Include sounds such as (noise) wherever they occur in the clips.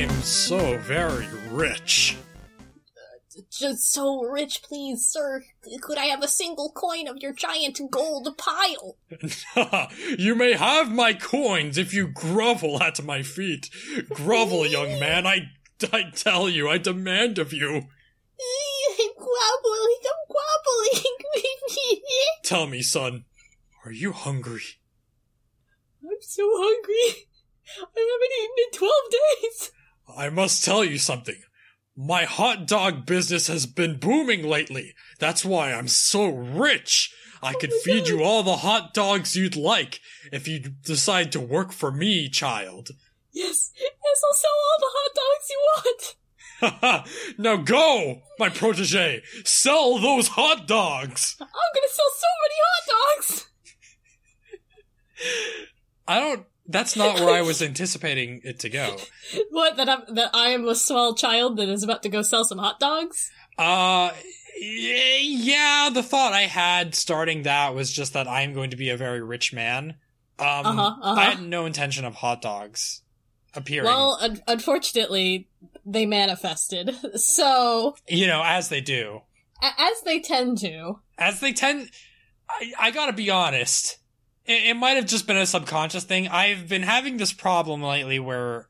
am so very rich. Just so rich, please, sir. Could I have a single coin of your giant gold pile? (laughs) you may have my coins if you grovel at my feet. Grovel, young man, I, I tell you, I demand of you. I'm groveling, I'm groveling. (laughs) Tell me, son, are you hungry? I'm so hungry. I haven't eaten in 12 days. I must tell you something. My hot dog business has been booming lately. That's why I'm so rich. I oh could feed you all the hot dogs you'd like if you decide to work for me, child. Yes, yes, I'll sell all the hot dogs you want. (laughs) now go, my protege. Sell those hot dogs. I'm gonna sell so many hot dogs. I don't. That's not where I was anticipating it to go. (laughs) What that I'm that I am a small child that is about to go sell some hot dogs? Uh, yeah. The thought I had starting that was just that I am going to be a very rich man. Um, Uh-huh, uh-huh. I had no intention of hot dogs appearing. Well, un- unfortunately, they manifested. (laughs) So, you know, as they do, a- as they tend to. as they tend. I, I gotta be honest. It, it might have just been a subconscious thing. I've been having this problem lately where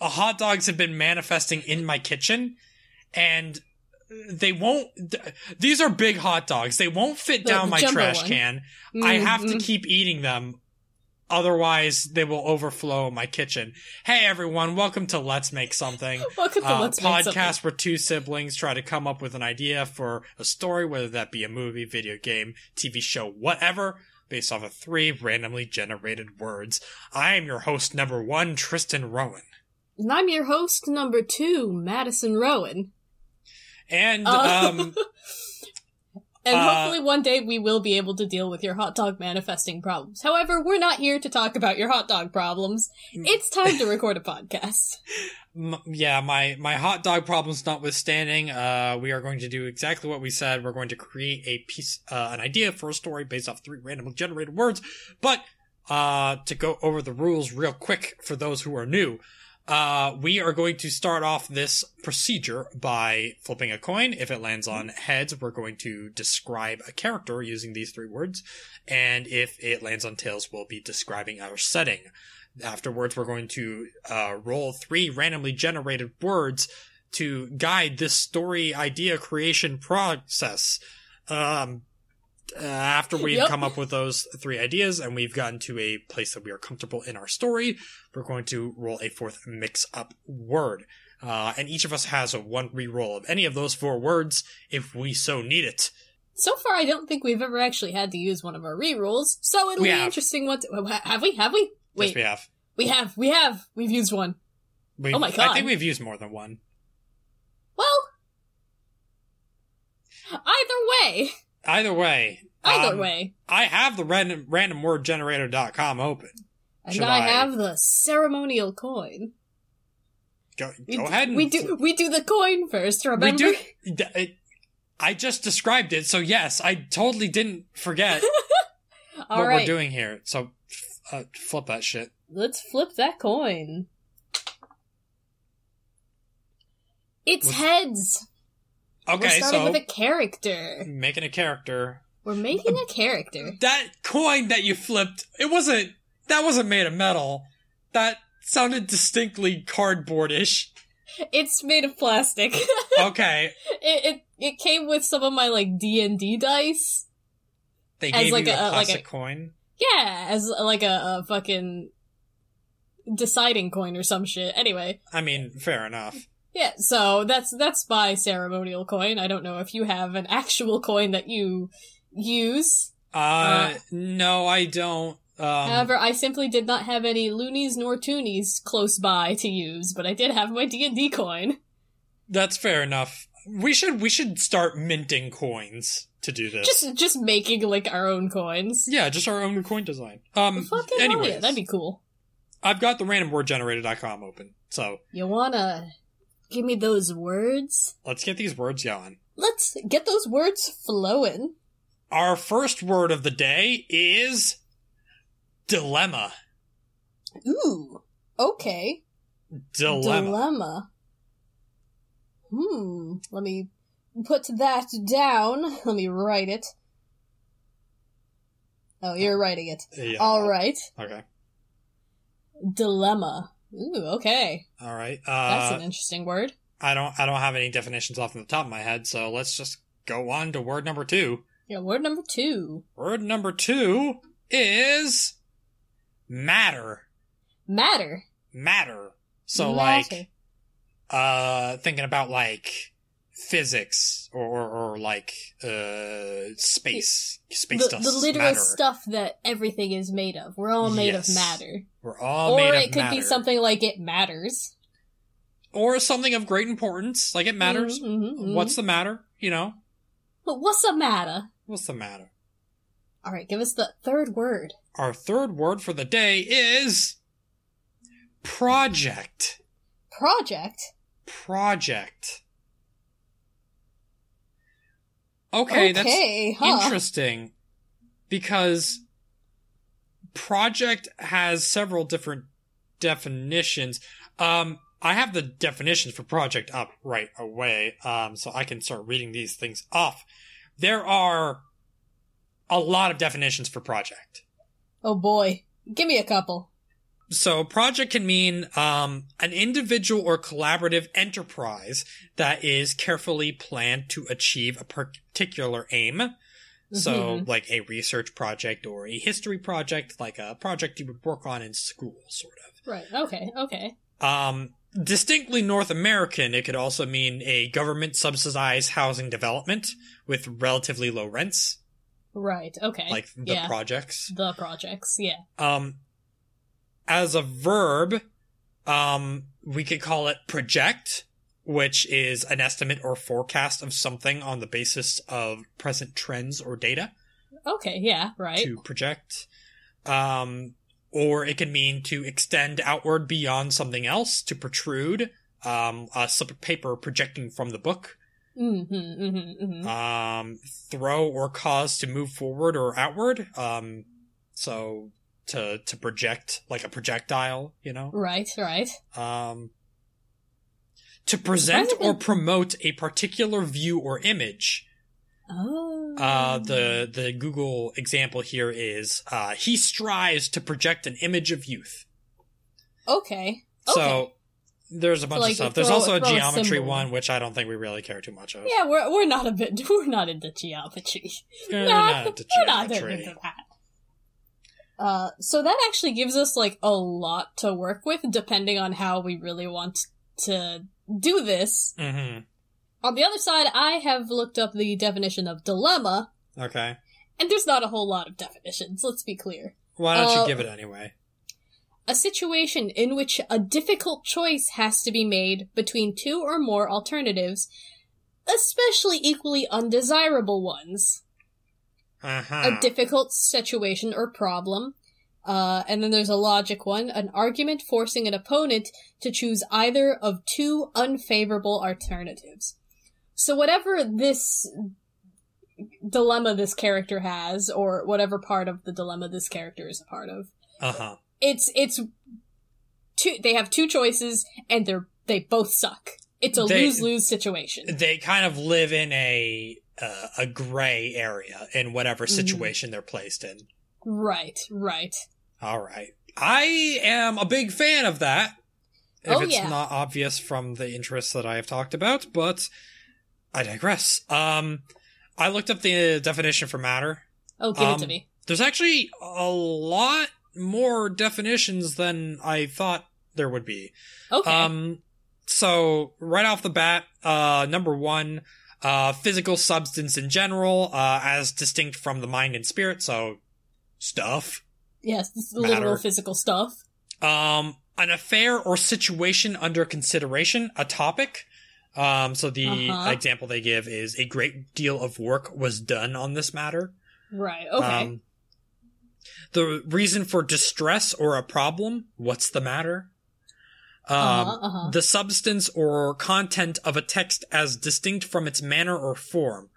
hot dogs have been manifesting in my kitchen, and they won't. These are big hot dogs. They won't fit down the my trash one. can. I have to Mhm. keep eating them. Otherwise, they will overflow my kitchen. Hey, everyone! Welcome to Let's Make Something (laughs) Welcome to uh, Let's Make Something. podcast where two siblings try to come up with an idea for a story, whether that be a movie, video game, TV show, whatever, based off of three randomly generated words. I am your host number one, Tristan Rowan. And I'm your host number two, Madison Rowan. And, Uh, um, (laughs) And Uh, hopefully one day we will be able to deal with your hot dog manifesting problems. However, we're not here to talk about your hot dog problems. Mm. It's time to (laughs) record a podcast. m- yeah, my, my hot dog problems notwithstanding, uh, we are going to do exactly what we said. We're going to create a piece, uh, an idea for a story based off three randomly generated words. But, uh, to go over the rules real quick for those who are new, uh, we are going to start off this procedure by flipping a coin. If it lands on heads, we're going to describe a character using these three words. And if it lands on tails, we'll be describing our setting. Afterwards, we're going to uh, roll three randomly generated words to guide this story idea creation process. Um, uh, after we've Yep. come up with those three ideas and we've gotten to a place that we are comfortable in our story, we're going to roll a fourth mix up word. Uh, and each of us has a one re-roll of any of those four words if we so need it. So far, I don't think we've ever actually had to use one of our re-rolls, so it'll We be have. interesting what. To, have we? Have we? Wait, yes, we have. we have. We have. We've used one. We've, Oh my god! I think we've used more than one. Well, either way, Either way. either um, way, I have the random randomwordgenerator.com open. and should I, I- have the ceremonial coin. Go, We, go ahead and we do. We do the coin first. We Remember? do. it- I just described it, so yes, I totally didn't forget All (laughs) what right. we're doing here. So uh, flip that shit. Let's flip that coin. It's heads. We're Okay, starting so with a character. making a character. We're making a character. That coin that you flipped, it wasn't. That wasn't made of metal. That sounded distinctly cardboardish. It's made of plastic. (laughs) Okay, it, it it came with some of my like D and D dice. they As gave like you a, a- uh, like plastic a- coin. Yeah, as uh, like a, a fucking deciding coin or some shit. Anyway, I mean, fair enough. Yeah. So that's that's my ceremonial coin. I don't know if you have an actual coin that you use. Uh, Uh, no, I don't. Um, However, I simply did not have any loonies nor toonies close by to use, but I did have my D and D coin. that's fair enough. We should we should start minting coins to do this. Just just making like our own coins. Yeah, just our own coin design. Um, yeah, that'd be cool. I've got the randomwordgenerator.com open, so You wanna give me those words? let's get these words going. Let's get those words flowing. Our first word of the day is dilemma. Ooh, okay. Dilemma. Dilemma. Hmm. Let me put that down. Let me write it. Oh, you're writing it. Yeah. All right. Okay. Dilemma. Ooh, okay. All right. That's Uh, an interesting word. I don't. I don't have any definitions off the top of my head, so let's just go on to word number two. Yeah, word number two. Word number two is matter. Matter. Matter. So Matter. like, uh, thinking about like physics or or, or like uh space. Space the, the literal matter. stuff that everything is made of. We're all made Yes. of matter. We're all or made of it could be something like it matters. or something of great importance. Like it matters. Mhm, mhm, mhm. What's the matter? You know, But what's the matter? what's the matter? All right, give us the third word. Our third word for the day is project. Project. Project. Okay, that's huh? interesting because project has several different definitions. Um, I have the definitions for project up right away, um, so I can start reading these things off. There are a lot of definitions for project. Oh boy, give me a couple. So project can mean um, an individual or collaborative enterprise that is carefully planned to achieve a particular aim. So, Mhm. like a research project or a history project, like a project you would work on in school, sort of. Right. Okay. Okay. Um, distinctly North American, it could also mean a government subsidized housing development with relatively low rents, Right. Okay. like the yeah. projects. the projects. Yeah. Um, as a verb, um, we could call it project, which is an estimate or forecast of something on the basis of present trends or data Okay. Yeah. Right. to project. Um, or it can mean to extend outward beyond something else, to protrude, um, a slip of paper projecting from the book, Mm-hmm. Mm-hmm. mm-hmm. um, throw or cause to move forward or outward. Um, so to to project like a projectile, you know. right. Right. Um, to present or promote a particular view or image. Oh. Uh, the the Google example here is uh, he strives to project an image of youth. Okay. So Okay. there's a bunch like, of stuff. There's also a a geometry symbol. one, which I don't think we really care too much of. Yeah, we're we're not a bit (laughs) we're not into geometry. We're not into we're not geometry. into that. Uh, so that actually gives us like a lot to work with, depending on how we really want to do this. hmm On the other side, I have looked up the definition of dilemma, Okay. and there's not a whole lot of definitions. Let's be clear. Why don't Uh, you give it anyway? A situation in which a difficult choice has to be made between two or more alternatives, especially equally undesirable ones. Uh-huh. a difficult situation or problem. Uh, and then there's a logic one, an argument forcing an opponent to choose either of two unfavorable alternatives. So whatever this dilemma this character has, or whatever part of the dilemma this character is a part of, uh-huh. it's, it's two, they have two choices, and they're, they both suck. It's a lose-lose situation. They kind of live in a uh, a gray area in whatever Mhm. situation they're placed in. Right, right. All right. I am a big fan of that. If Oh, it's yeah. not obvious from the interests that I have talked about, but I digress. Um, I looked up the definition for matter. Oh, give it to Um, me. There's actually a lot more definitions than I thought there would be. Okay. Um, so right off the bat, uh, number one, uh, physical substance in general, uh, as distinct from the mind and spirit. So stuff. yes, this is matter. literal physical stuff. Um, an affair or situation under consideration, a topic. Um, so the Uh-huh. example they give is a great deal of work was done on this matter. Right. Okay. Um, the reason for distress or a problem, what's the matter? Um, uh-huh, uh-huh. the substance or content of a text as distinct from its manner or form.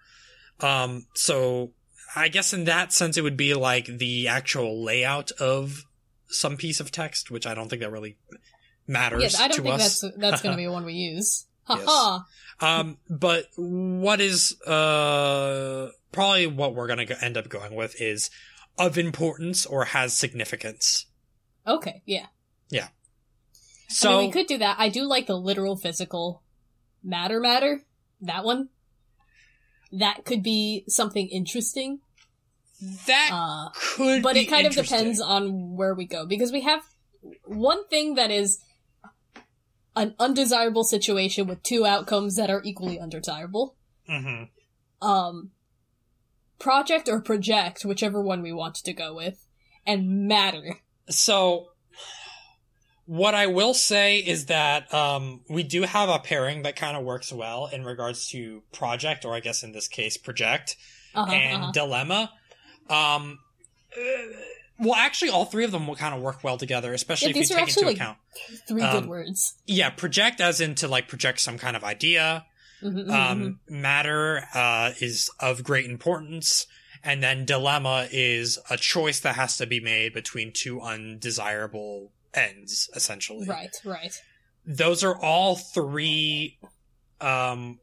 Um, so I guess in that sense, it would be like the actual layout of some piece of text, which I don't think that really matters Yeah, I don't to think us. that's that's going to be (laughs) one we use. Ha Yes. ha. Um, but what is uh probably what we're gonna end up going with is of importance or has significance. Okay, Yeah. yeah. So I mean, we could do that. I do like the literal physical matter matter. That one. That could be something interesting. that Uh, could, but it kind of depends on where we go because we have one thing that is an undesirable situation with two outcomes that are equally undesirable. Mhm. Um, project or project, whichever one we want to go with, and matter. So, what I will say is that um, we do have a pairing that kind of works well in regards to project, or I guess in this case, project Uh-huh, and uh-huh. dilemma. Um, uh, well, actually, all three of them will kind of work well together, especially Yeah, if you take into like, account. Three um, good words. Yeah, project as into like project some kind of idea. Mhm, mhm, Um, matter uh, is of great importance, and then dilemma is a choice that has to be made between two undesirable ends, essentially. Right, right. Those are all three um,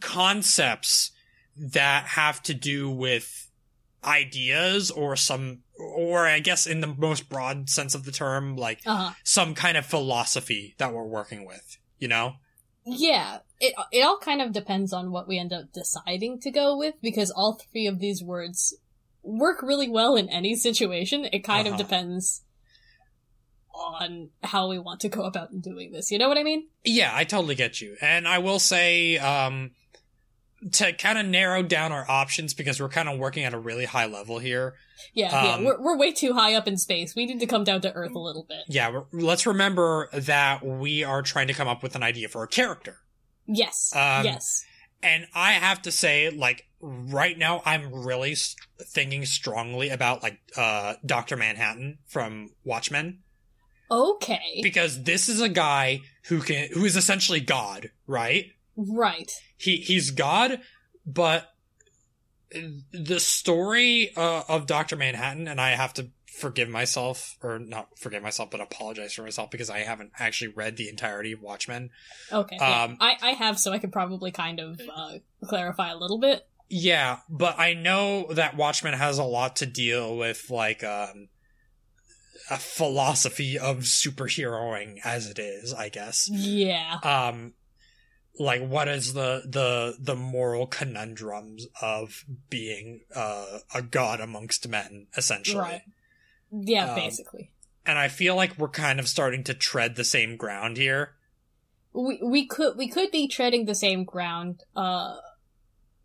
concepts that have to do with ideas or some, or I guess in the most broad sense of the term, like Uh huh. some kind of philosophy that we're working with. You know? Yeah, it it all kind of depends on what we end up deciding to go with because all three of these words work really well in any situation. It kind Uh-huh. of depends on how we want to go about doing this. You know what I mean? Yeah, I totally get you. And I will say, um, to kind of narrow down our options because we're kind of working at a really high level here. Yeah, Um, yeah. We're we're way too high up in space. We need to come down to Earth a little bit. Yeah, we're, let's remember that we are trying to come up with an idea for a character. Yes. Um, yes. And I have to say, like, right now, I'm really s- thinking strongly about, like, uh, Dr. Manhattan from Watchmen. Okay. Because this is a guy who can, who is essentially God, right? right. he he's God, but the story uh, of Doctor Manhattan, and I have to forgive myself, or not forgive myself, but apologize for myself because I haven't actually read the entirety of Watchmen. Okay. yeah. Um, I I have, so I could probably kind of uh, clarify a little bit. Yeah, but I know that Watchmen has a lot to deal with, like um, a philosophy of superheroing as it is, I guess. Yeah. um like what is the the the moral conundrums of being uh a god amongst men essentially Right. Yeah. Um, basically. and i feel like we're kind of starting to tread the same ground here we we could we could be treading the same ground uh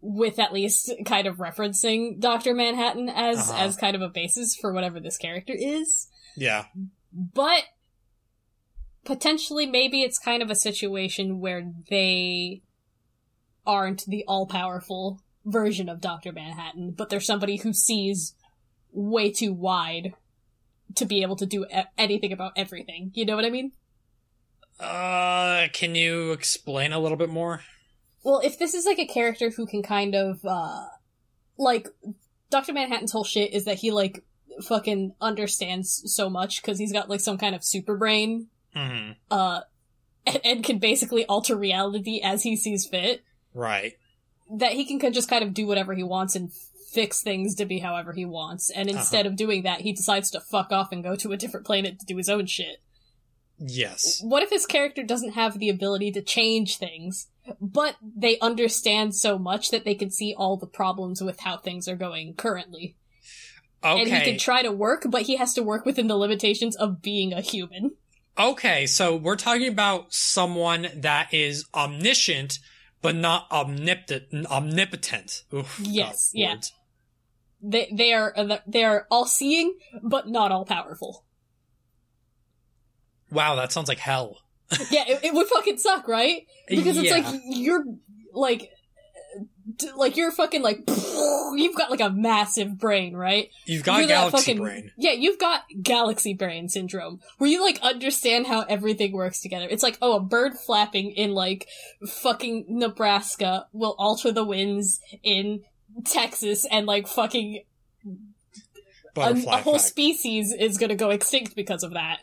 with at least kind of referencing Dr. Manhattan as Uh-huh. as kind of a basis for whatever this character is. yeah But potentially maybe it's kind of a situation where they aren't the all-powerful version of Dr. Manhattan, but they're somebody who sees way too wide to be able to do e- anything about everything. You know what I mean? uh can you explain a little bit more Well, if this is like a character who can kind of, uh, like, Dr. Manhattan's whole shit is that he, like, fucking understands so much because he's got, like, some kind of super brain, hmm uh, and, and can basically alter reality as he sees fit, right that he can k- just kind of do whatever he wants and fix things to be however he wants. And instead of doing that, he decides to fuck off and go to a different planet to do his own shit. yes What if his character doesn't have the ability to change things, but they understand so much that they can see all the problems with how things are going currently? And he can try to work, but he has to work within the limitations of being a human. okay so we're talking about someone that is omniscient but not omnipotent omnipotent Oof, Yes, God, yeah. words. They they are uh, they are all seeing, but not all powerful. wow that sounds like hell yeah, it, it would fucking suck, right? Because it's Yeah. like you're like d- like you're fucking like (laughs) you've got like a massive brain, right? You've got You're galaxy fucking- brain. Yeah, you've got galaxy brain syndrome, where you like understand how everything works together. It's like, oh, a bird flapping in like fucking Nebraska will alter the winds in Texas, and like fucking a, a whole effect. species is gonna go extinct because of that.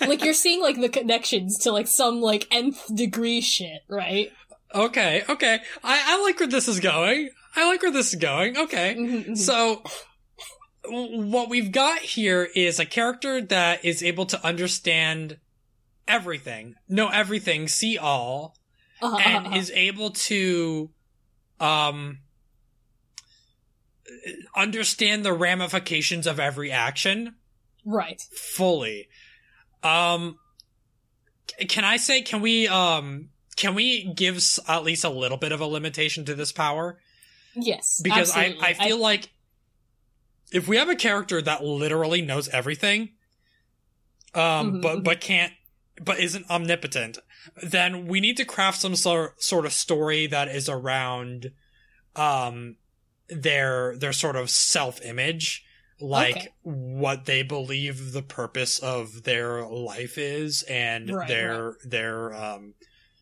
Like you're seeing like the connections to like some like nth degree shit, right? Okay, okay. I, I like where this is going. I like where this is going. Okay. Mhm, mhm. So, what we've got here is a character that is able to understand everything, know everything, see all, Uh-huh, and uh-huh. is able to, um, understand the ramifications of every action right. fully. Um, can I say, can we, um, can we give at least a little bit of a limitation to this power? Yes. because I, absolutely. I feel like if we have a character that literally knows everything, um, Mhm, but mhm. but can't, but isn't omnipotent, then we need to craft some sort sort of story that is around, um, their their sort of self image, like Okay. what they believe the purpose of their life is, and Right, their their um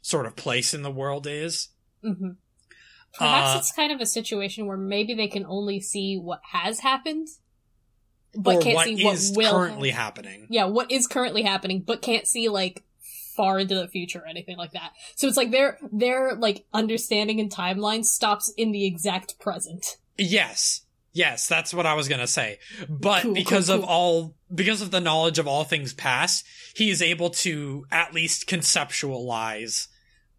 sort of place in the world is. hmm Perhaps Uh, it's kind of a situation where maybe they can only see what has happened, but can't what see what is will currently happen. happening. Yeah, what is currently happening, but can't see like far into the future or anything like that. So it's like their their like understanding and timeline stops in the exact present. Yes. Yes, that's what I was gonna say. But Cool, because cool, of all because of the knowledge of all things past, he is able to at least conceptualize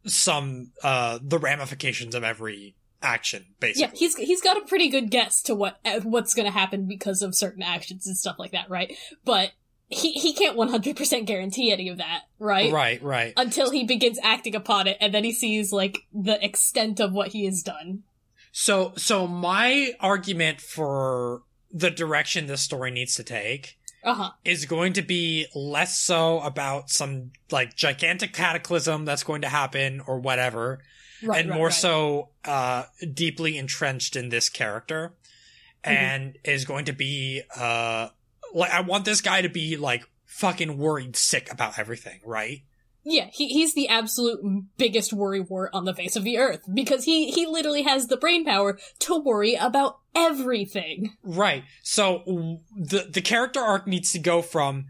some uh the ramifications of every action, Basically, Yeah, he's he's got a pretty good guess to what what's going to happen because of certain actions and stuff like that, right? But he he can't 100% guarantee any of that, right? right, right. Until he begins acting upon it and then he sees like the extent of what he has done. So so my argument for the direction this story needs to take Uh-huh. is going to be less so about some like gigantic cataclysm that's going to happen or whatever Right. and right, more right. so uh deeply entrenched in this character Mhm. and is going to be uh like I want this guy to be like fucking worried sick about everything, right? Yeah, he he's the absolute biggest worry wart on the face of the earth because he he literally has the brain power to worry about everything. Right. So the the character arc needs to go from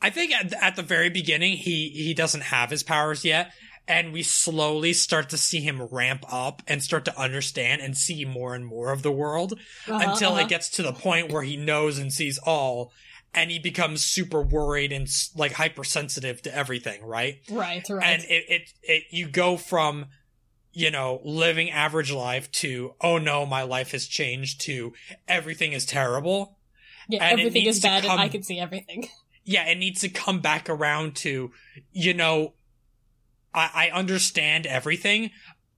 I think at, at the very beginning he he doesn't have his powers yet and we slowly start to see him ramp up and start to understand and see more and more of the world Uh-huh, until uh-huh. it gets to the point where he knows and sees all and he becomes super worried and like hypersensitive to everything, right? right, right. And it, it it you go from you know living average life to oh no my life has changed to everything is terrible. yeah, and everything is bad come- and I can see everything. Yeah, it needs to come back around to you know I I understand everything,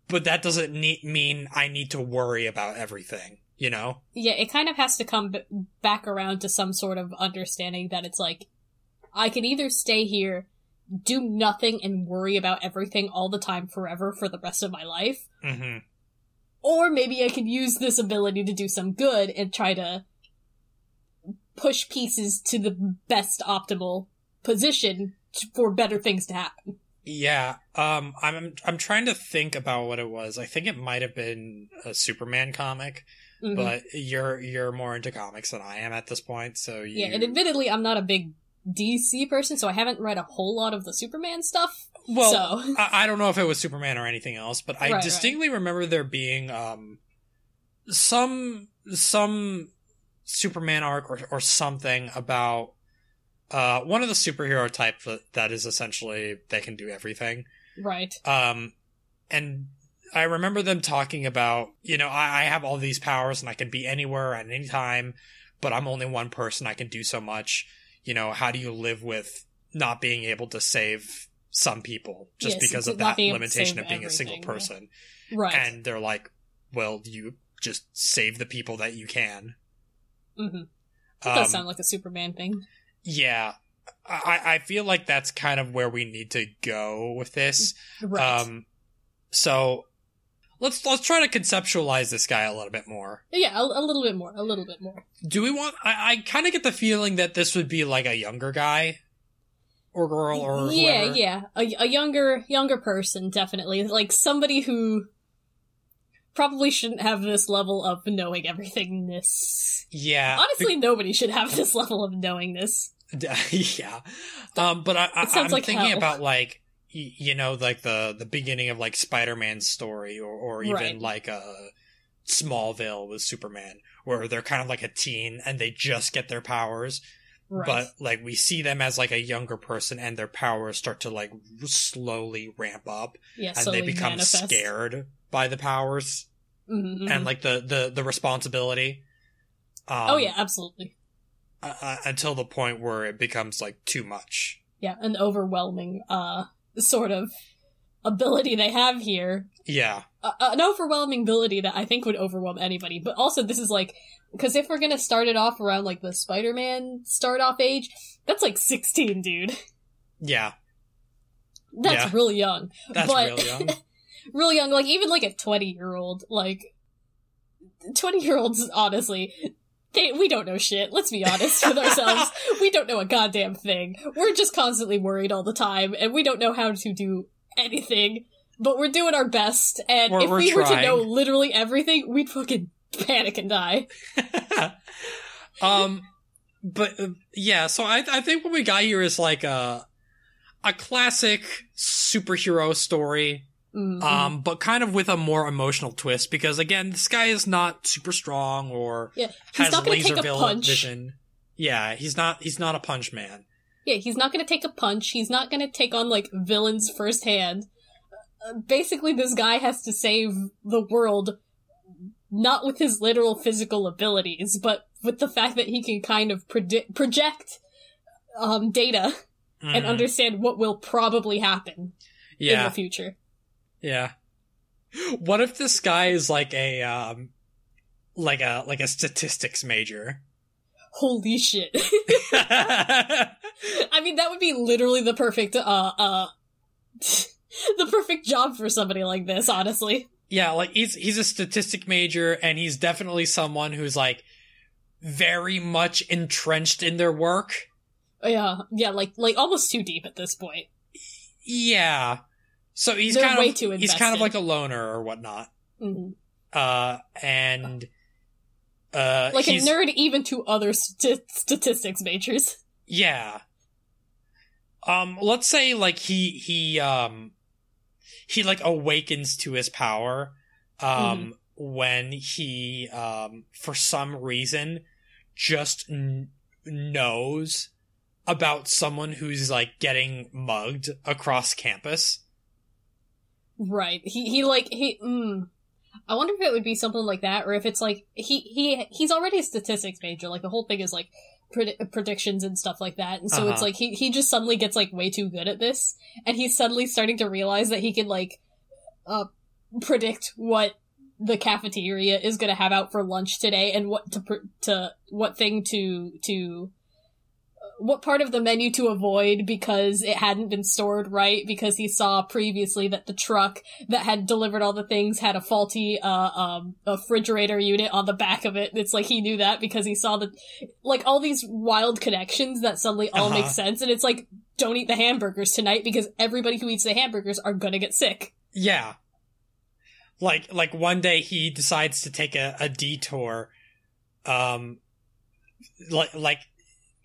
but that doesn't ne- mean I need to worry about everything, you know? Yeah, it kind of has to come b- back around to some sort of understanding that it's like I can either stay here, do nothing and worry about everything all the time forever for the rest of my life, Mhm. or maybe I could use this ability to do some good and try to push pieces to the best optimal position t- for better things to happen. Yeah, um, I'm I'm trying to think about what it was. I think it might have been a Superman comic, Mhm. but you're you're more into comics than I am at this point. So you, yeah, and admittedly, I'm not a big DC person, so I haven't read a whole lot of the Superman stuff. well, so I, I don't know if it was Superman or anything else, but I Right, right. distinctly remember there being um some some Superman arc or or something about uh one of the superhero type that, that is essentially they can do everything. right, Um, and I remember them talking about, you know, I, I have all these powers and I can be anywhere at any time, but I'm only one person. I can do so much. You know, how do you live with not being able to save some people just Yes, because of that being able to limitation of being a single everything, yeah. person? right. And they're like, well, you just save the people that you can. hmm It Um, does sound like a Superman thing. yeah. I, I feel like that's kind of where we need to go with this. Right. Um, so let's let's try to conceptualize this guy a little bit more. yeah, a, a little bit more. A little bit more. Do we want? I, I kind of get the feeling that this would be like a younger guy or girl or yeah, whoever. yeah. A, a younger younger person, definitely. Like somebody who probably shouldn't have this level of knowing everythingness. yeah. Honestly, nobody should have this level of knowingness. (laughs) yeah. Um, but I, I, I'm like thinking hell. about like you know like the the beginning of like Spider-Man's story or or even Right. like a Smallville with Superman where they're kind of like a teen and they just get their powers Right. but like we see them as like a younger person and their powers start to like slowly ramp up yeah, and they become manifest. scared by the powers Mhm, and like the the the responsibility um, oh yeah, absolutely. uh, uh, until the point where it becomes like too much Yeah, an overwhelming uh sort of ability they have here. yeah Uh, an overwhelming ability that I think would overwhelm anybody. But also, this is like because if we're gonna start it off around like the Spider-Man start off age, that's like sixteen, dude. yeah That's Yeah. really young. that's But- real young (laughs) Really young, like even like a twenty year old, like twenty year olds. Honestly, they, we don't know shit. Let's be honest with ourselves. (laughs) we don't know a goddamn thing. We're just constantly worried all the time, and we don't know how to do anything. But we're doing our best, and We're- if we're we were to know literally everything, we'd fucking panic and die. (laughs) um but uh, yeah so i i think what we got here is like a a classic superhero story Mhm. um but kind of with a more emotional twist because again this guy is not super strong or yeah, he's has not gonna laser take a punch. vision yeah he's not he's not a punch man Yeah, he's not gonna take a punch. He's not gonna take on, like, villains firsthand. Uh, basically, this guy has to save the world, not with his literal physical abilities, but with the fact that he can kind of predict, project, um, data and Mhm. understand what will probably happen in the future. Yeah what if this guy is like a um like a like a statistics major Holy shit. (laughs) (laughs) I mean, that would be literally the perfect, uh, uh, (laughs) the perfect job for somebody like this, honestly. Yeah, like he's he's a statistic major and he's definitely someone who's like very much entrenched in their work. Yeah, yeah, like, like almost too deep at this point. Yeah. So he's They're kind of he's kind of like a loner or whatnot. Mhm. Uh and uh like a nerd even to other st- statistics majors. Yeah. Um let's say like he he um he like awakens to his power um when he um for some reason just n- knows about someone who's like getting mugged across campus. Right. He he like he. Mm, I wonder if it would be something like that, or if it's like he he he's already a statistics major. Like the whole thing is like pred- predictions and stuff like that, and so it's Uh-huh. like he he just suddenly gets like way too good at this, and he's suddenly starting to realize that he can like uh predict what the cafeteria is going to have out for lunch today and what to pr- to what thing to to what part of the menu to avoid because it hadn't been stored right because he saw previously that the truck that had delivered all the things had a faulty uh um refrigerator unit on the back of it it's like he knew that because he saw the like all these wild connections that suddenly all Uh-huh. make sense and it's like don't eat the hamburgers tonight because everybody who eats the hamburgers are gonna get sick Yeah. Like like one day he decides to take a, a detour um like like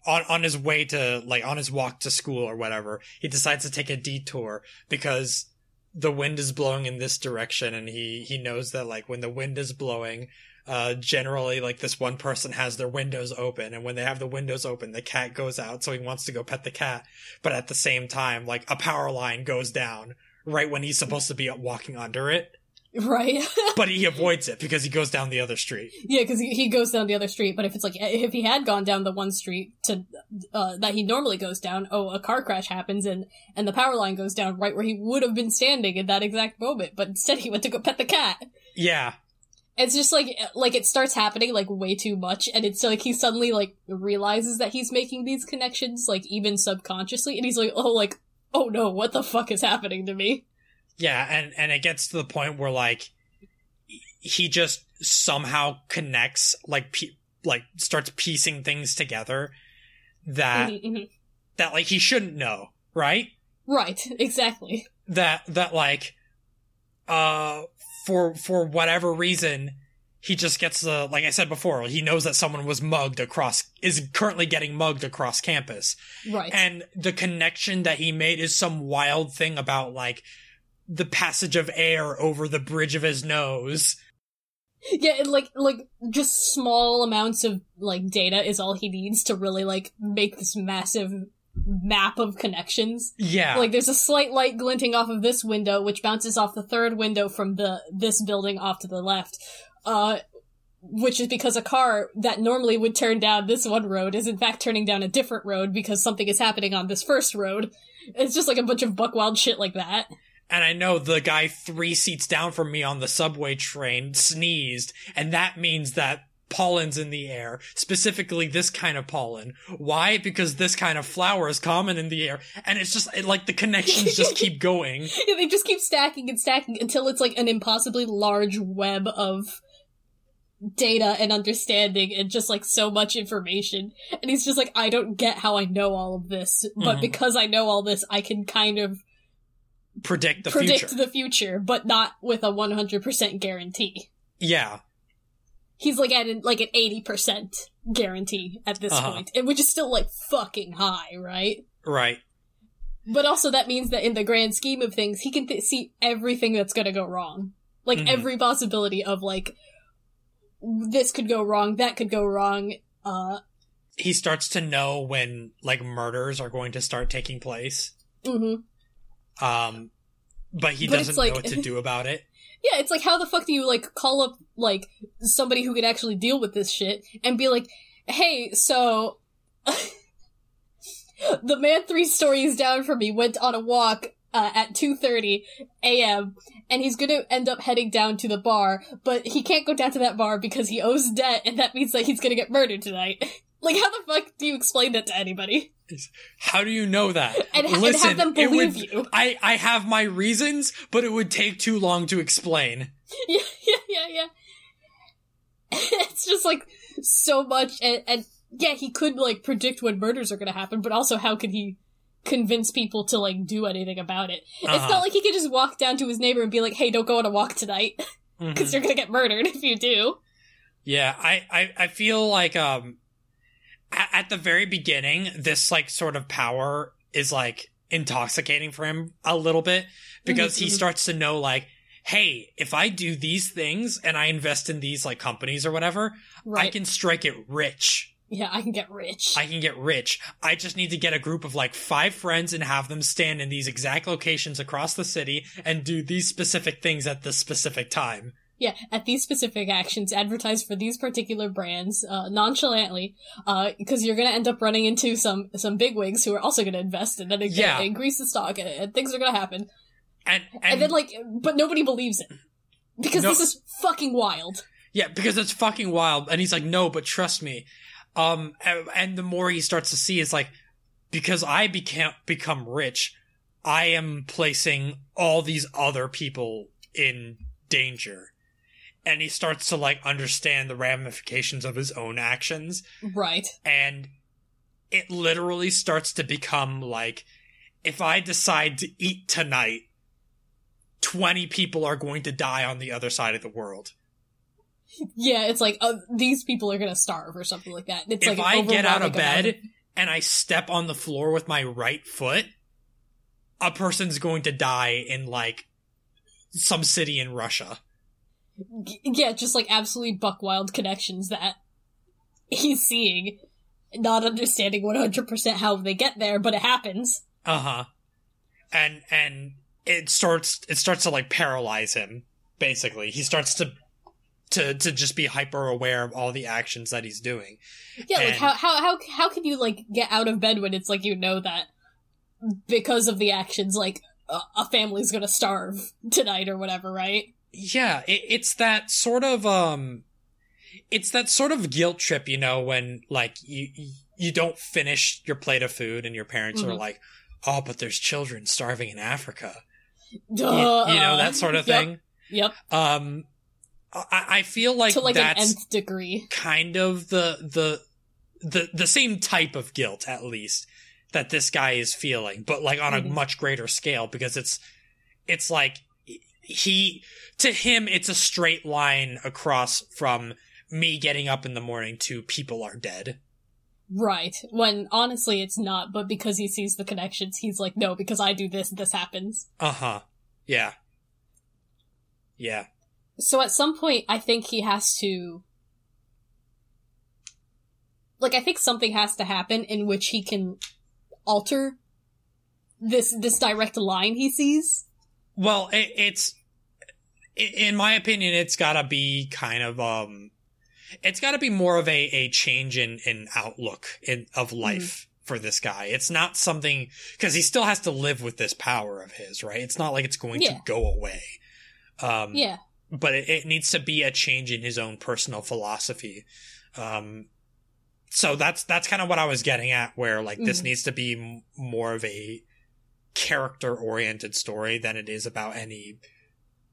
on on his way to like on his walk to school or whatever. He decides to take a detour because the wind is blowing in this direction and he he knows that like when the wind is blowing uh generally like this one person has their windows open and when they have the windows open the cat goes out so he wants to go pet the cat but at the same time like a power line goes down right when he's supposed to be walking under it (laughs) right but he avoids it because he goes down the other street Yeah, because he, he goes down the other street. But if it's like if he had gone down the one street to uh, that he normally goes down, oh, a car crash happens and and the power line goes down right where he would have been standing in that exact moment. But instead, he went to go pet the cat. yeah It's just like like it starts happening like way too much, and it's like he suddenly like realizes that he's making these connections like even subconsciously, and he's like, oh, like oh no, what the fuck is happening to me? Yeah and and it gets to the point where like he just somehow connects like pe- like starts piecing things together that Mhm, mhm. that like he shouldn't know right Right, (laughs) exactly. that that like uh for for whatever reason he just gets the like I said before, he knows that someone was mugged across is currently getting mugged across campus. Right. And the connection that he made is some wild thing about like the passage of air over the bridge of his nose. Yeah, and like like just small amounts of like data is all he needs to really like make this massive map of connections. Yeah. Like there's a slight light glinting off of this window, which bounces off the third window from the this building off to the left. Uh which is because a car that normally would turn down this one road is in fact turning down a different road because something is happening on this first road. It's just like a bunch of buckwild shit like that. And I know the guy three seats down from me on the subway train sneezed, and that means that pollen's in the air, specifically this kind of pollen. Why? Because this kind of flower is common in the air, and it's just it, like the connections just (laughs) keep going. Yeah, they just keep stacking and stacking until it's like an impossibly large web of data and understanding and just like so much information. And he's just like, I don't get how I know all of this, but Mhm. because I know all this, I can kind of Predict the future. predict future. the future, but not with a 100% guarantee. yeah. He's like at an, like an 80% guarantee at this Uh-huh. point, and which is still like fucking high, right? Right. But also that means that in the grand scheme of things, he can th- see everything that's gonna go wrong. Like Mhm. every possibility of like, this could go wrong, that could go wrong, uh, He starts to know when like murders are going to start taking place. mhm. Um but he But doesn't know what to do (laughs) about it. Yeah, it's like how the fuck do you like call up like somebody who could actually deal with this shit and be like, "Hey, so (laughs) the man three stories down from me went on a walk uh, at 2:30 a.m. and he's to end up heading down to the bar, but he can't go down to that bar because he owes debt and that means that he's to get murdered tonight." (laughs) like how the fuck do you explain that to anybody? How do you know that? (laughs) And, ha- and Listen, have them it would- believe you. I I have my reasons, but it would take too long to explain. (laughs) yeah, yeah, yeah, yeah. (laughs) it's just like so much, and, and yeah, he could like predict when murders are going to happen, but also how could he convince people to like do anything about it? It's Uh-huh. not like he could just walk down to his neighbor and be like, "Hey, don't go on a walk tonight because you're going to get murdered if you do." Yeah, I, I, I feel like um at, at the very beginning, this like sort of power is like intoxicating for him a little bit because he Mhm, mhm. starts to know like, hey, if I do these things and I invest in these like companies or whatever, Right? I can strike it rich. yeah, I can get rich. I can get rich. I just need to get a group of like five friends and have them stand in these exact locations across the city and do these specific things at this specific time. Yeah, at these specific actions, advertise for these particular brands uh, nonchalantly, because you're gonna end up running into some some bigwigs who are also gonna invest in it and Yeah. increase the stock, and, and things are gonna happen. And And, and, then like, but nobody believes it because No. this is fucking wild. Yeah, because it's fucking wild. And he's like, no, but trust me. Um, and, and the more he starts to see is like, because I became become rich, I am placing all these other people in danger. And he starts to like understand the ramifications of his own actions. Right. And it literally starts to become like, if I decide to eat tonight, 20 people are going to die on the other side of the world. Yeah, it's like uh, these people are gonna starve or something like that. It's like if like I get out of bed and I step on the floor with my right foot, a person's going to die in like some city in Russia. Yeah, just like absolutely buck wild connections that he's seeing, not understanding one hundred percent how they get there, but it happens. Uh huh. And and it starts it starts to like paralyze him. Basically, he starts to to to just be hyper aware of all the actions that he's doing. Yeah, like how how how how can you like get out of bed when it's like you know that because of the actions, like a, a family's gonna starve tonight or whatever, right? Yeah, it, it's that sort of um it's that sort of guilt trip, you know, when like you you don't finish your plate of food and your parents are Mhm. like, "Oh, but there's children starving in Africa." You, Duh. you know that sort of thing. Yep. Um I, I feel like, to like that's an nth degree. kind of the the the the same type of guilt at least that this guy is feeling, but like on a Mhm. much greater scale because it's it's like he to him it's a straight line across from me getting up in the morning to people are dead. Right. When honestly it's not, but because he sees the connections, he's like, no, because I do this, this happens. Uh huh. Yeah. Yeah. So at some point, I think he has to. Like, I think something has to happen in which he can alter this this direct line he sees. Well, it, it's in my opinion, it's gotta be kind of um, it's gotta be more of a a change in in outlook in of life. Mm. For this guy, it's not something because he still has to live with this power of his, right? It's not like it's going yeah. to go away. Um, yeah, but it, it, needs to be a change in his own personal philosophy. Um, so that's that's kind of what I was getting at, where like mm-hmm. this needs to be m- more of a character oriented story than it is about any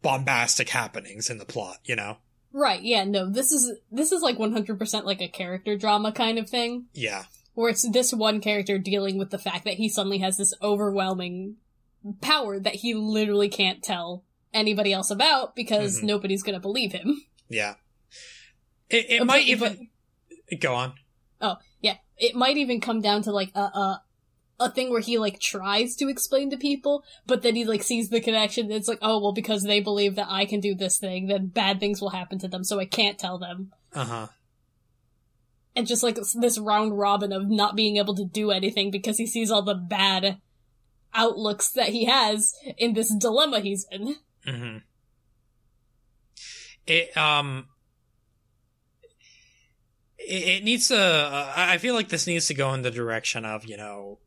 bombastic happenings in the plot, you know? Right, yeah, no, this is, this is like 100% like a character drama kind of thing. Yeah. Where it's this one character dealing with the fact that he suddenly has this overwhelming power that he literally can't tell anybody else about because mm-hmm. nobody's gonna believe him. Yeah. It, it might even, go on. Oh, yeah. It might even come down to like a, a, a thing where he like tries to explain to people, but then he like sees the connection. It's like, oh well, because they believe that I can do this thing, then bad things will happen to them, so I can't tell them. Uh huh. And just like this round robin of not being able to do anything because he sees all the bad outlooks that he has in this dilemma he's in. Mm-hmm. It um it, needs to uh, i feel like this needs to go in the direction of you know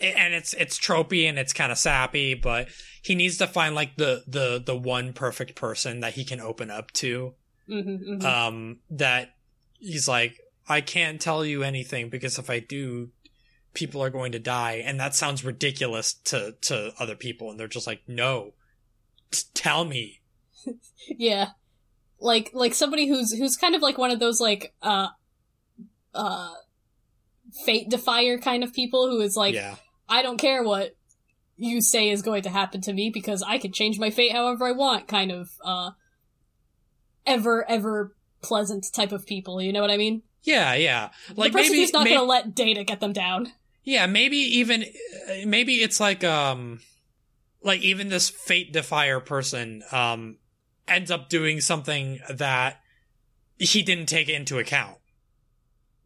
and it's it's tropey and it's kind of sappy, but he needs to find like the the the one perfect person that he can open up to. Mm-hmm, mm-hmm. Um, that he's like, I can't tell you anything because if I do, people are going to die, and that sounds ridiculous to to other people, and they're just like, no, tell me. (laughs) yeah, like like somebody who's who's kind of like one of those like uh uh fate defier kind of people who is like. Yeah I don't care what you say is going to happen to me because I can change my fate however I want kind of uh ever ever pleasant type of people, you know what I mean? Yeah, yeah. Like the person maybe, who's not may- gonna let data get them down. Yeah, maybe even maybe it's like um like even this fate defier person um ends up doing something that he didn't take into account.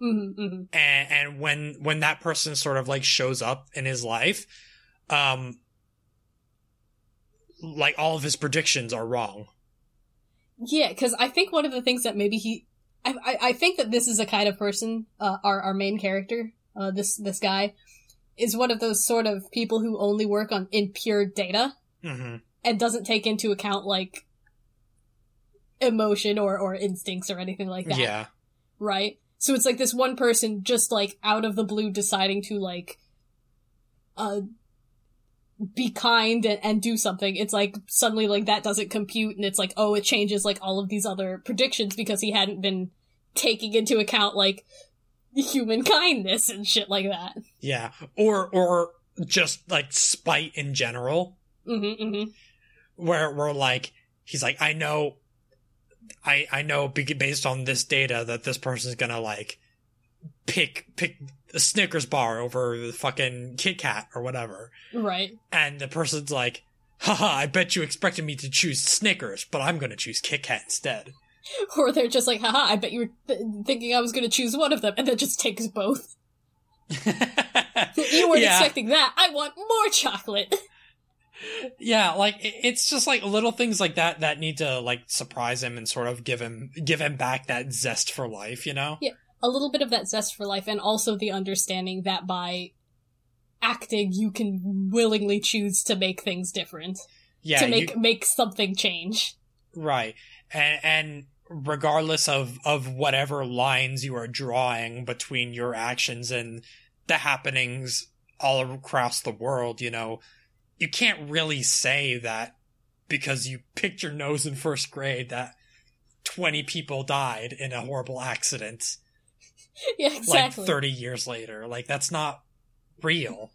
Mm-hmm, mm-hmm. And, and when when that person sort of like shows up in his life, um, like all of his predictions are wrong. Yeah, because I think one of the things that maybe he, I, I, I think that this is a kind of person, uh, our our main character, uh, this this guy, is one of those sort of people who only work on in pure data mm-hmm. and doesn't take into account like emotion or or instincts or anything like that. Yeah. Right. So it's like this one person just like out of the blue deciding to like uh be kind and, and do something. It's like suddenly like that doesn't compute and it's like, oh, it changes like all of these other predictions because he hadn't been taking into account like human kindness and shit like that. Yeah. Or or just like spite in general. Mm-hmm, mm-hmm. Where we're like he's like, I know I I know based on this data that this person's gonna like pick pick a Snickers bar over the fucking Kit Kat or whatever. Right. And the person's like, haha, I bet you expected me to choose Snickers, but I'm gonna choose Kit Kat instead. (laughs) Or they're just like, haha, I bet you were th- thinking I was gonna choose one of them, and then just takes both. (laughs) you weren't yeah. expecting that. I want more chocolate. (laughs) yeah, like it's just like little things like that that need to like surprise him and sort of give him give him back that zest for life, you know? Yeah, a little bit of that zest for life and also the understanding that by acting you can willingly choose to make things different. Yeah, to make you... make something change. Right. And and regardless of of whatever lines you are drawing between your actions and the happenings all across the world, you know, you can't really say that because you picked your nose in first grade that 20 people died in a horrible accident. (laughs) Yeah, exactly. Like 30 years later. Like that's not real.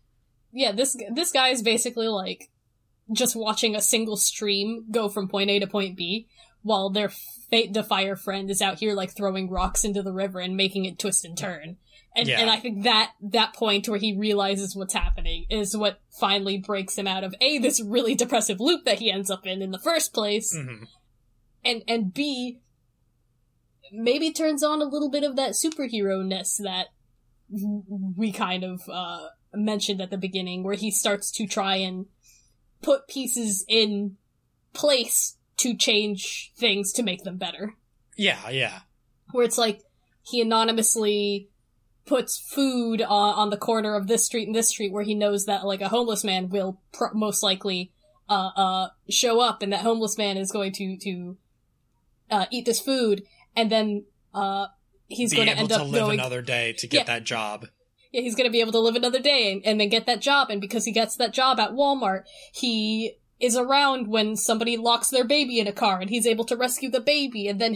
Yeah, this this guy is basically like just watching a single stream go from point A to point B, while their Fate Defier friend is out here like throwing rocks into the river and making it twist and turn. And Yeah. and I think that that point where he realizes what's happening is what finally breaks him out of a this really depressive loop that he ends up in in the first place, Mhm. and and b maybe turns on a little bit of that superhero ness that we kind of uh mentioned at the beginning, where he starts to try and put pieces in place to change things to make them better Yeah, yeah. where it's like he anonymously puts food on, on the corner of this street and this street where he knows that like a homeless man will most likely uh uh show up and that homeless man is going to to uh eat this food and then uh he's Be going to able end to up live going another day to get Yeah. that job. yeah, he's gonna be able to live another day and, and then get that job. And because he gets that job at Walmart, he is around when somebody locks their baby in a car and he's able to rescue the baby. And then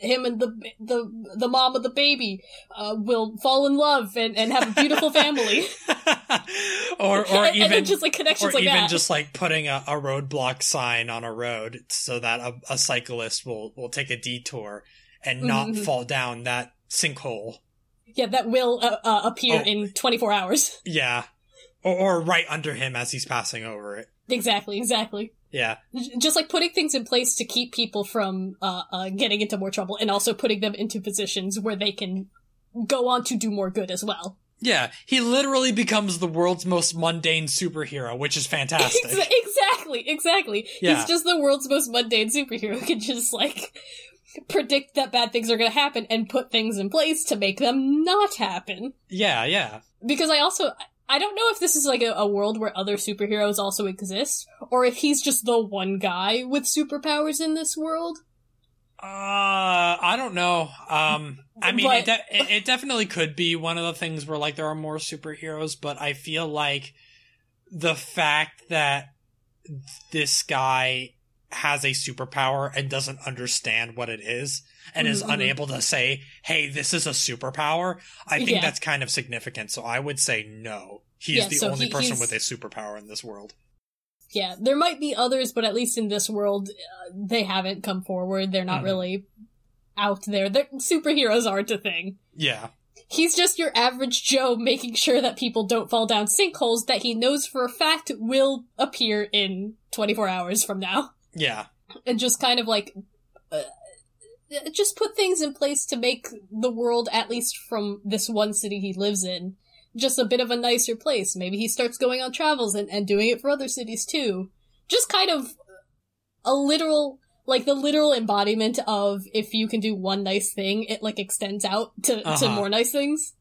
him and the, the, the mom of the baby, uh, will fall in love and, and have a beautiful family. (laughs) or or and, and even then just like connections or like even that. just like putting a, a roadblock sign on a road so that a, a cyclist will will take a detour and not Mhm. fall down that sinkhole. yeah, that will, uh, uh, appear Oh. in 24 hours. Yeah. Or, or right under him as he's passing over it. exactly, exactly. Yeah. Just like putting things in place to keep people from, uh, uh, getting into more trouble and also putting them into positions where they can go on to do more good as well. Yeah. He literally becomes the world's most mundane superhero, which is fantastic. Exactly, exactly. Yeah. He's just the world's most mundane superhero (laughs) who can just like predict that bad things are going to happen and put things in place to make them not happen. yeah, yeah. Because I also I don't know if this is like a, a world where other superheroes also exist or if he's just the one guy with superpowers in this world. Uh, I don't know. Um, I mean, But- it, de- it, it definitely could be one of the things where like there are more superheroes, but I feel like the fact that this guy has a superpower and doesn't understand what it is and is Mhm. unable to say, "Hey, this is a superpower." I think Yeah. that's kind of significant. So I would say no. He's Yeah, the so only he- person with a superpower in this world. Yeah, there might be others, but at least in this world, uh, they haven't come forward. They're not Mhm. really out there. They're, superheroes aren't a thing. Yeah. He's just your average Joe making sure that people don't fall down sinkholes that he knows for a fact will appear in 24 hours from now. Yeah. And just kind of like, uh, just put things in place to make the world, at least from this one city he lives in, just a bit of a nicer place. Maybe he starts going on travels and, and doing it for other cities too. Just kind of a literal, like the literal embodiment of if you can do one nice thing, it like extends out to, to Uh-huh. more nice things.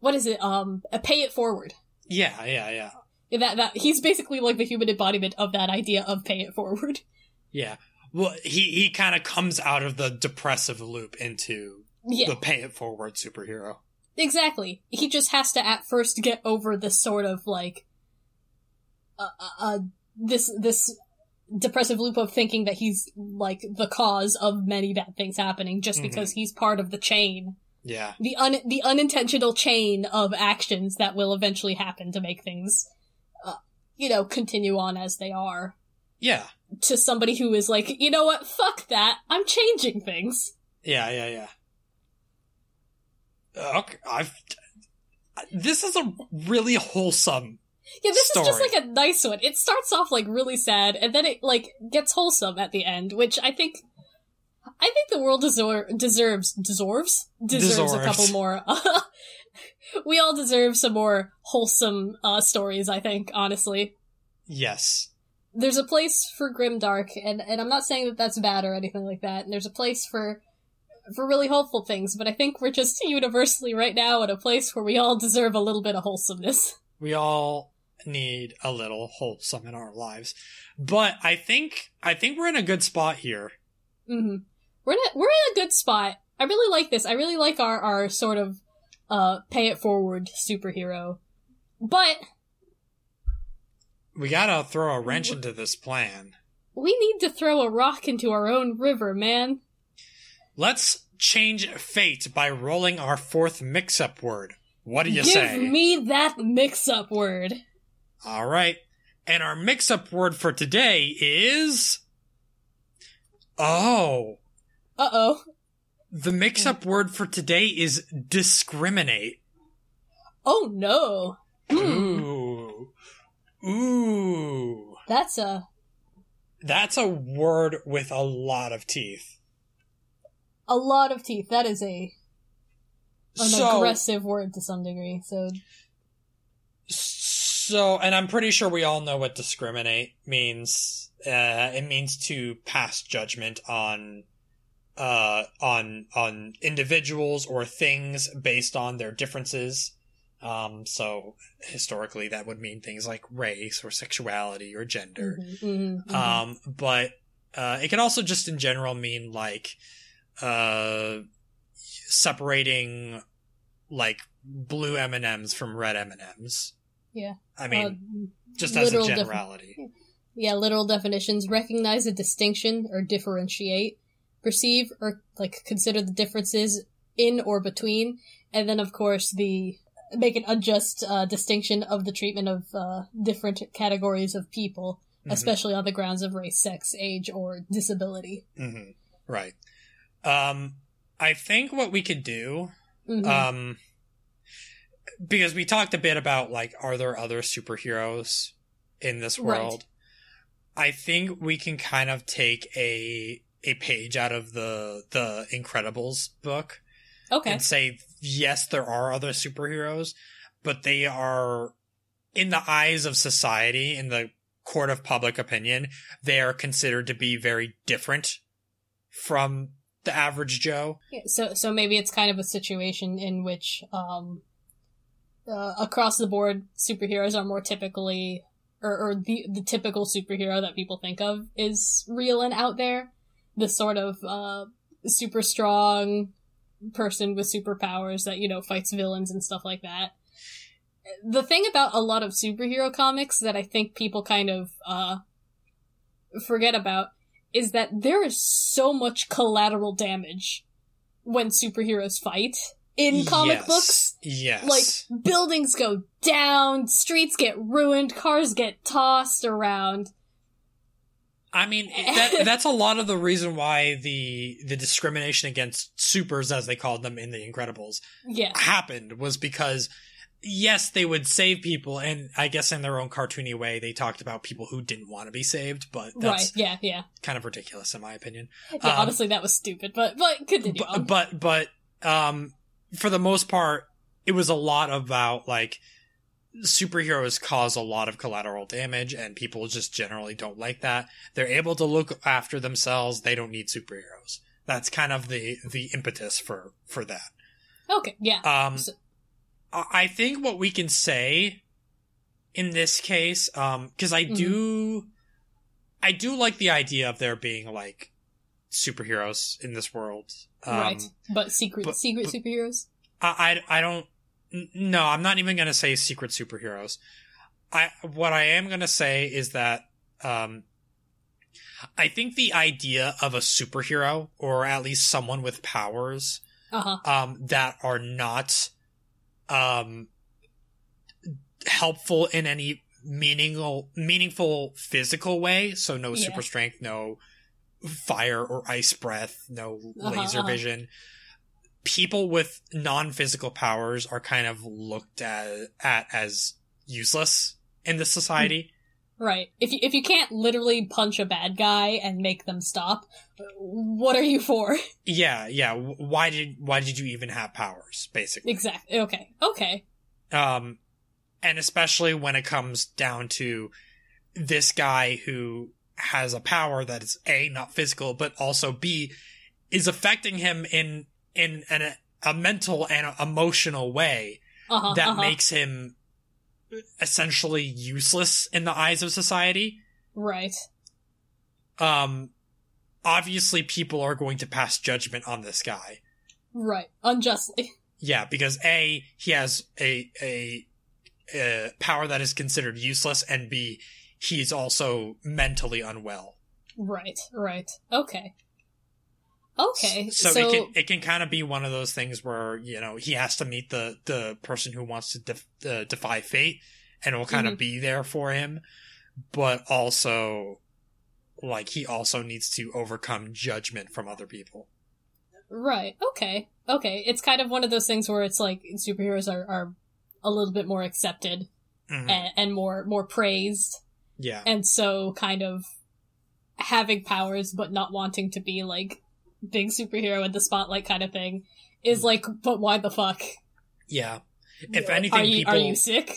What is it? Um, a pay it forward. Yeah. Yeah. Yeah. That that he's basically like the human embodiment of that idea of pay it forward. (laughs) Yeah. Well, he he kind of comes out of the depressive loop into Yeah, the pay it forward superhero. exactly. He just has to at first get over this sort of like, uh, uh, uh this this depressive loop of thinking that he's like the cause of many bad things happening just Mhm. because he's part of the chain, Yeah. the un the unintentional chain of actions that will eventually happen to make things, you know, continue on as they are. Yeah. To somebody who is like, you know what, fuck that, I'm changing things. Yeah. Yeah. Yeah. Uh, okay. I've. This is a really wholesome. Yeah, this is just like a nice one. It starts off like really sad, and then it like gets wholesome at the end, which I think, I think the world desor- deserves deserves deserves a couple more. (laughs) we all deserve some more wholesome uh, stories. I think, honestly, Yes. there's a place for grimdark, and and I'm not saying that that's bad or anything like that. And there's a place for for really hopeful things, but I think we're just (laughs) universally right now at a place where we all deserve a little bit of wholesomeness. We all need a little wholesome in our lives, but I think I think we're in a good spot here. hmm We're in a, we're in a good spot. I really like this. I really like our our sort of uh pay it forward superhero. But We gotta throw a wrench into this plan. we need to throw a rock into our own river, man. Let's change fate by rolling our fourth mix-up word. What do you Give say? me that mix up word. All right. And our mix up word for today is. Oh. Uh oh. The mix up word for today is discriminate. Oh no. Hmm. Ooh. Ooh. That's a That's a word with a lot of teeth. a lot of teeth. That is a an So, aggressive word to some degree. So so, and I'm pretty sure we all know what discriminate means. Uh, it means to pass judgment on, uh, on, on individuals or things based on their differences. Um, so historically that would mean things like race or sexuality or gender. mhm, mhm, mhm. Um, but uh, it can also just in general mean like uh, separating like blue M and M's from red M and M's. Yeah. I mean, Uh, just as a literal defi- generality. yeah, literal definitions recognize a distinction or differentiate, perceive or like consider the differences in or between, and then of course the make an unjust uh, distinction of the treatment of uh, different categories of people, Mhm. especially on the grounds of race, sex, age, or disability. Mhm. Right. Um, I think what we could do, Mhm. um, because we talked a bit about like, are there other superheroes in this Right. world? I think we can kind of take a a page out of the the Incredibles book okay. and say yes, there are other superheroes, but they are in the eyes of society, in the court of public opinion, they are considered to be very different from the average Joe. Yeah, so so maybe it's kind of a situation in which um uh, across the board superheroes are more typically or, or the the typical superhero that people think of is real and out there the sort of uh super strong person with superpowers that you know fights villains and stuff like that the thing about a lot of superhero comics that i think people kind of uh forget about is that there is so much collateral damage when superheroes fight in comic Yes. books. Yes. Like buildings go down, streets get ruined, cars get tossed around. I mean, (laughs) that, that's a lot of the reason why the the discrimination against supers, as they called them in The Incredibles, Yeah. happened was because yes, they would save people, and I guess in their own cartoony way, they talked about people who didn't want to be saved, but Right. that's Yeah, yeah. kind of ridiculous in my opinion. Yeah, Um, honestly that was stupid, but but continue on. But, but but um, for the most part, it was a lot about like superheroes cause a lot of collateral damage, and people just generally don't like that. They're able to look after themselves; they don't need superheroes. That's kind of the the impetus for for that. okay, yeah. Um, So- I think what we can say in this case, um, because I do, I do like the idea of there being like superheroes in this world. Um, right. But secret but- secret but- superheroes? I, I, I don't. No, I'm not even gonna say secret superheroes. I what I am gonna say is that um, I think the idea of a superhero or at least someone with powers Uh-huh. um, that are not um, helpful in any meaningful meaningful physical way. So no Yeah. super strength, no fire or ice breath, no Uh-huh, laser uh-huh. vision. People with non-physical powers are kind of looked at, at as useless in this society. Right. If you if you can't literally punch a bad guy and make them stop, what are you for? (laughs) Yeah, yeah. Why did why did you even have powers? Basically, exactly. Okay. Okay. um, and especially when it comes down to this guy who has a power that is a not physical, but also b is affecting him in in an, a mental and a emotional way Uh-huh. that uh-huh. makes him essentially useless in the eyes of society. Right. Um, obviously, people are going to pass judgment on this guy. Right. Unjustly. (laughs) Yeah, because A, he has a, a, a power that is considered useless, and B, he's also mentally unwell. Right. Right. Okay. Okay. So, So, it can it can kind of be one of those things where you know he has to meet the the person who wants to def, uh, defy fate, and will kind Mhm. of be there for him. but also like he also needs to overcome judgment from other people. Right. Okay. Okay. It's kind of one of those things where it's like superheroes are, are a little bit more accepted Mhm. and, and more more praised, Yeah. and so kind of having powers but not wanting to be like big superhero in the spotlight kind of thing is Mm. like, but why the fuck? Yeah. If anything, are you people are you sick?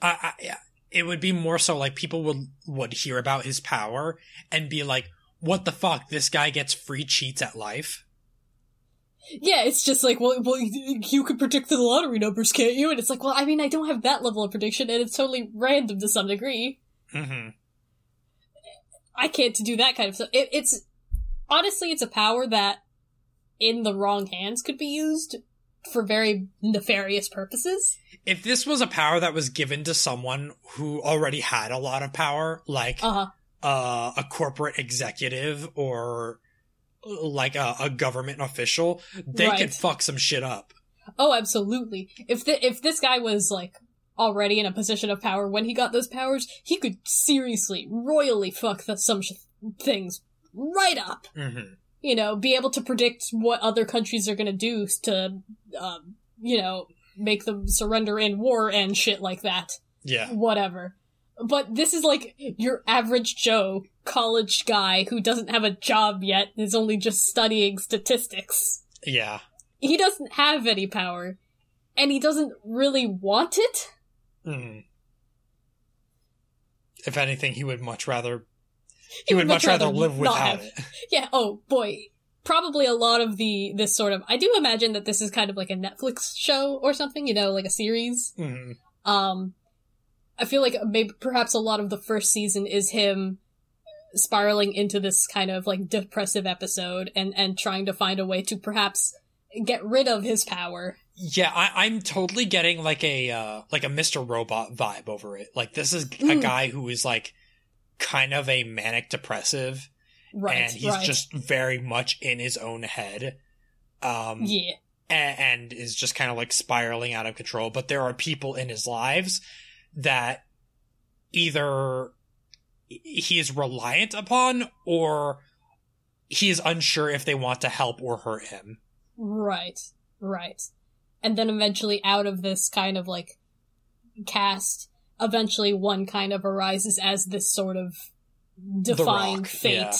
I, I, yeah, it would be more so like people would would hear about his power and be like, "What the fuck? This guy gets free cheats at life." Yeah, it's just like, well, well, you you could predict the lottery numbers, can't you? And it's like, well, I mean, I don't have that level of prediction, and it's totally random to some degree. hmm I can't do that kind of stuff. It, it's honestly, it's a power that, in the wrong hands, could be used for very nefarious purposes. If this was a power that was given to someone who already had a lot of power, like Uh huh. uh, a corporate executive or like a, a government official, they Right. could fuck some shit up. Oh, absolutely. If the, if this guy was like already in a position of power when he got those powers, he could seriously, royally fuck the, some sh- things right up. hmm You know, be able to predict what other countries are gonna do to, um, you know, make them surrender in war and shit like that. Yeah. whatever. But this is like your average Joe college guy who doesn't have a job yet, and is only just studying statistics. Yeah. He doesn't have any power, and he doesn't really want it. hmm If anything, he would much rather (laughs) he would much rather live not without it. (laughs) Yeah, oh boy. Probably a lot of the, this sort of, I do imagine that this is kind of like a Netflix show or something, you know, like a series. Mhm. Um, I feel like maybe perhaps a lot of the first season is him spiraling into this kind of like depressive episode and and trying to find a way to perhaps get rid of his power. Yeah, I, I'm totally getting like a uh, like a Mr. Robot vibe over it. Like this is a Mm. guy who is like kind of a manic depressive, Right, and he's right. just very much in his own head. Um, yeah. a- and is just kind of like spiraling out of control. But there are people in his lives that either he is reliant upon or he is unsure if they want to help or hurt him. Right. Right. And then eventually out of this kind of like cast, eventually one kind of arises as this sort of defined Rock, fate yeah.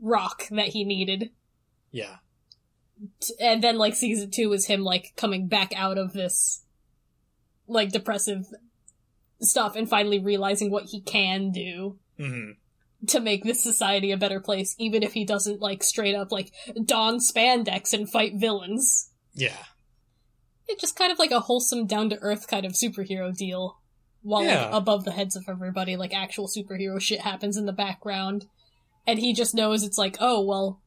rock that he needed. Yeah. And then like season two is him like coming back out of this like depressive stuff and finally realizing what he can do hmm to make this society a better place even if he doesn't like straight up like don spandex and fight villains Yeah. it's just kind of like a wholesome down to earth kind of superhero deal while like, above the heads of everybody like actual superhero shit happens in the background. And he just knows it's like oh well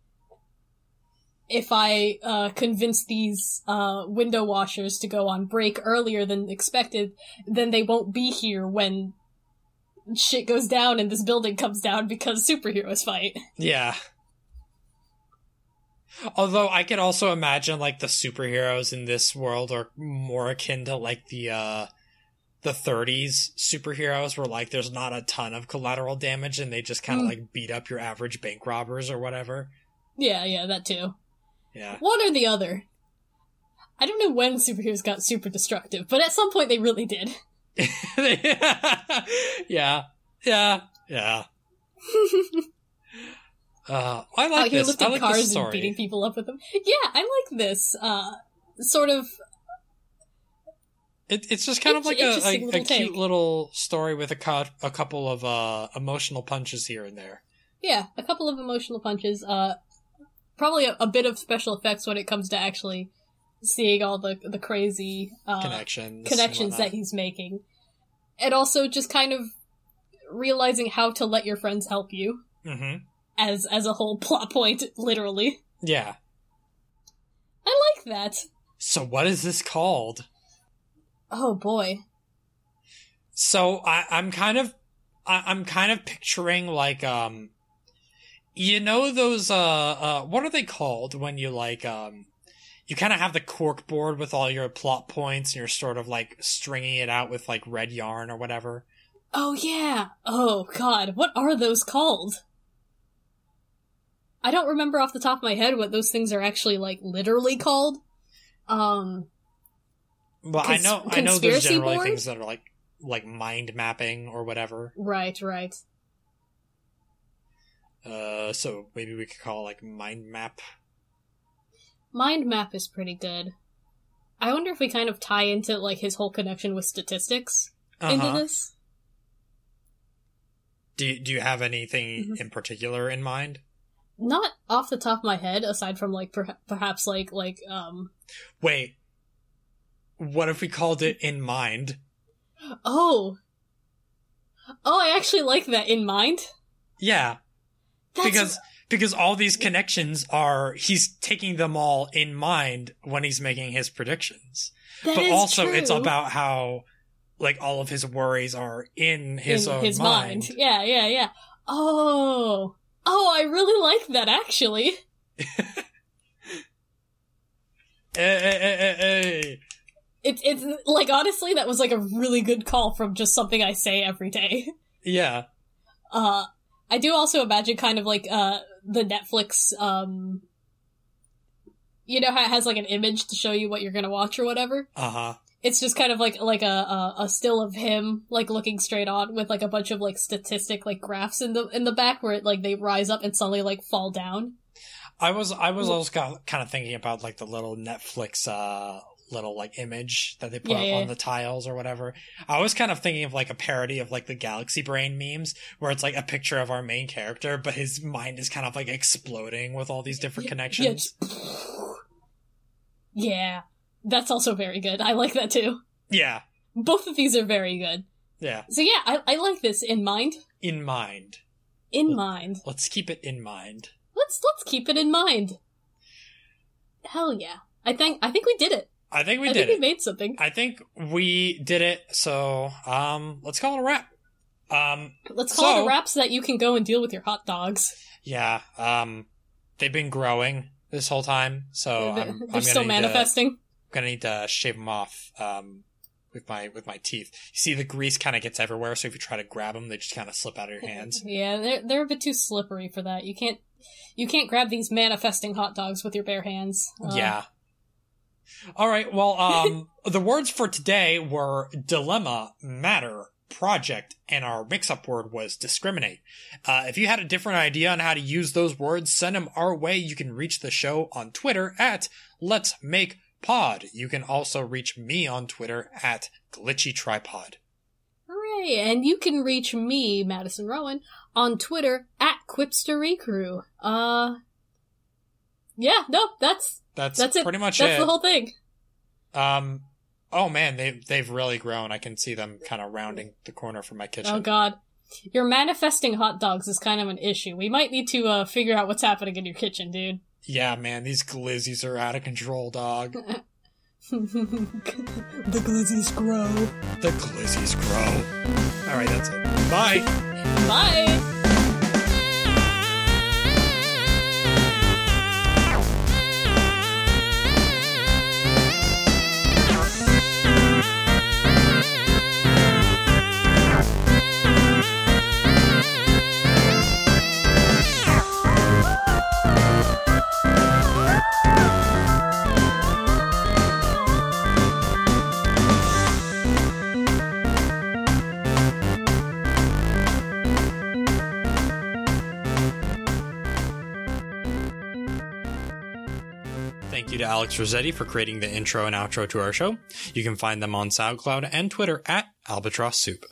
if i uh convince these uh window washers to go on break earlier than expected then they won't be here when shit goes down and this building comes down because superheroes fight. Yeah. Although I could also imagine like the superheroes in this world are more akin to like the uh the 30s superheroes where like there's not a ton of collateral damage and they just kind of Mm. like beat up your average bank robbers or whatever. yeah yeah that too Yeah. one or the other i don't know when superheroes got super destructive but at some point they really did (laughs) (laughs) yeah. Yeah. Yeah. (laughs) Uh, I out like here this. I like cars and beating people up with them. Yeah, I like this. Uh, sort of. It, it's just kind of like a, a, a cute little story with a, cou- a couple of uh, emotional punches here and there. Yeah, a couple of emotional punches. Uh, probably a, a bit of special effects when it comes to actually seeing all the the crazy uh, connections. connections that he's making, and also just kind of realizing how to let your friends help you hmm as as a whole (laughs) plot point. Literally, Yeah. I like that. So what is this called? Oh boy. So I, I'm kind of, I, I'm kind of picturing like, um, you know those, uh, uh, what are they called when you like, um, you kind of have the cork board with all your plot points and you're sort of like stringing it out with like red yarn or whatever. Oh yeah. Oh god, what are those called? I don't remember off the top of my head what those things are actually like literally called. Um But I know I know there's generally board? things that are like like mind mapping or whatever. right, right. Uh, so maybe we could call it like mind map. Mind map is pretty good. I wonder if we kind of tie into like his whole connection with statistics into Uh-huh. this. Do you, do you have anything Mhm. in particular in mind? Not off the top of my head, aside from like per- perhaps like like um Wait. What if we called it in mind? oh oh I actually like that in mind. Yeah, That's, because because all these connections are he's taking them all in mind when he's making his predictions. that but also it's about how like all of his worries are in his in own his mind. mind. Yeah, yeah, yeah. Oh, oh, I really like that actually. Eh, eh, eh. It's it's like honestly, that was like a really good call from just something I say every day. Yeah. Uh, I do also imagine kind of like uh the Netflix um. You know how it has like an image to show you what you're gonna watch or whatever. Uh huh. It's just kind of like like a, a a still of him like looking straight on with like a bunch of like statistic like graphs in the in the back where it like they rise up and suddenly like fall down. I was I was also kind of thinking about like the little Netflix uh little like image that they put Yeah, up yeah. on the tiles or whatever. I was kind of thinking of like a parody of like the Galaxy Brain memes where it's like a picture of our main character but his mind is kind of like exploding with all these different Yeah, connections. Yeah, (sniffs) yeah, that's also very good. I like that too. Yeah. Both of these are very good. Yeah. So yeah, I, I like this in mind. In mind. In Well- mind. Let's keep it in mind. Let's let's keep it in mind. Hell yeah! I think I think we did it. I think we I did think it. we made something. I think we did it. So, um, let's call it a wrap. Um, Let's call it a wrap so that you can go and deal with your hot dogs. yeah. Um, they've been growing this whole time, so They're, I'm, (laughs) I'm they're gonna still manifesting. to- manifesting. gonna need to shave them off. Um, with my with my teeth. You see, the grease kind of gets everywhere, so if you try to grab them, they just kind of slip out of your (laughs) hands. Yeah, they're they're a bit too slippery for that. You can't you can't grab these manifesting hot dogs with your bare hands. Uh, yeah. All right. Well, (laughs) um, the words for today were dilemma, matter, project, and our mix-up word was discriminate. Uh, if you had a different idea on how to use those words, send them our way. You can reach the show on Twitter at Let's Make Pod. You can also reach me on Twitter at Glitchy Tripod. Hooray! And you can reach me, Madison Rowan, on Twitter at QuipsterCrew. Uh, yeah, no, that's That's, That's it. pretty much that's it. That's the whole thing. Um, oh man, they they've really grown. I can see them kind of rounding the corner from my kitchen. Oh god. Your manifesting hot dogs is kind of an issue. We might need to uh, figure out what's happening in your kitchen, dude. Yeah, man, these glizzies are out of control, dog. (laughs) the glizzies grow. The glizzies grow. All right, that's it. Bye. Bye! Alex Rossetti for creating the intro and outro to our show. You can find them on SoundCloud and Twitter at Albatross Soup.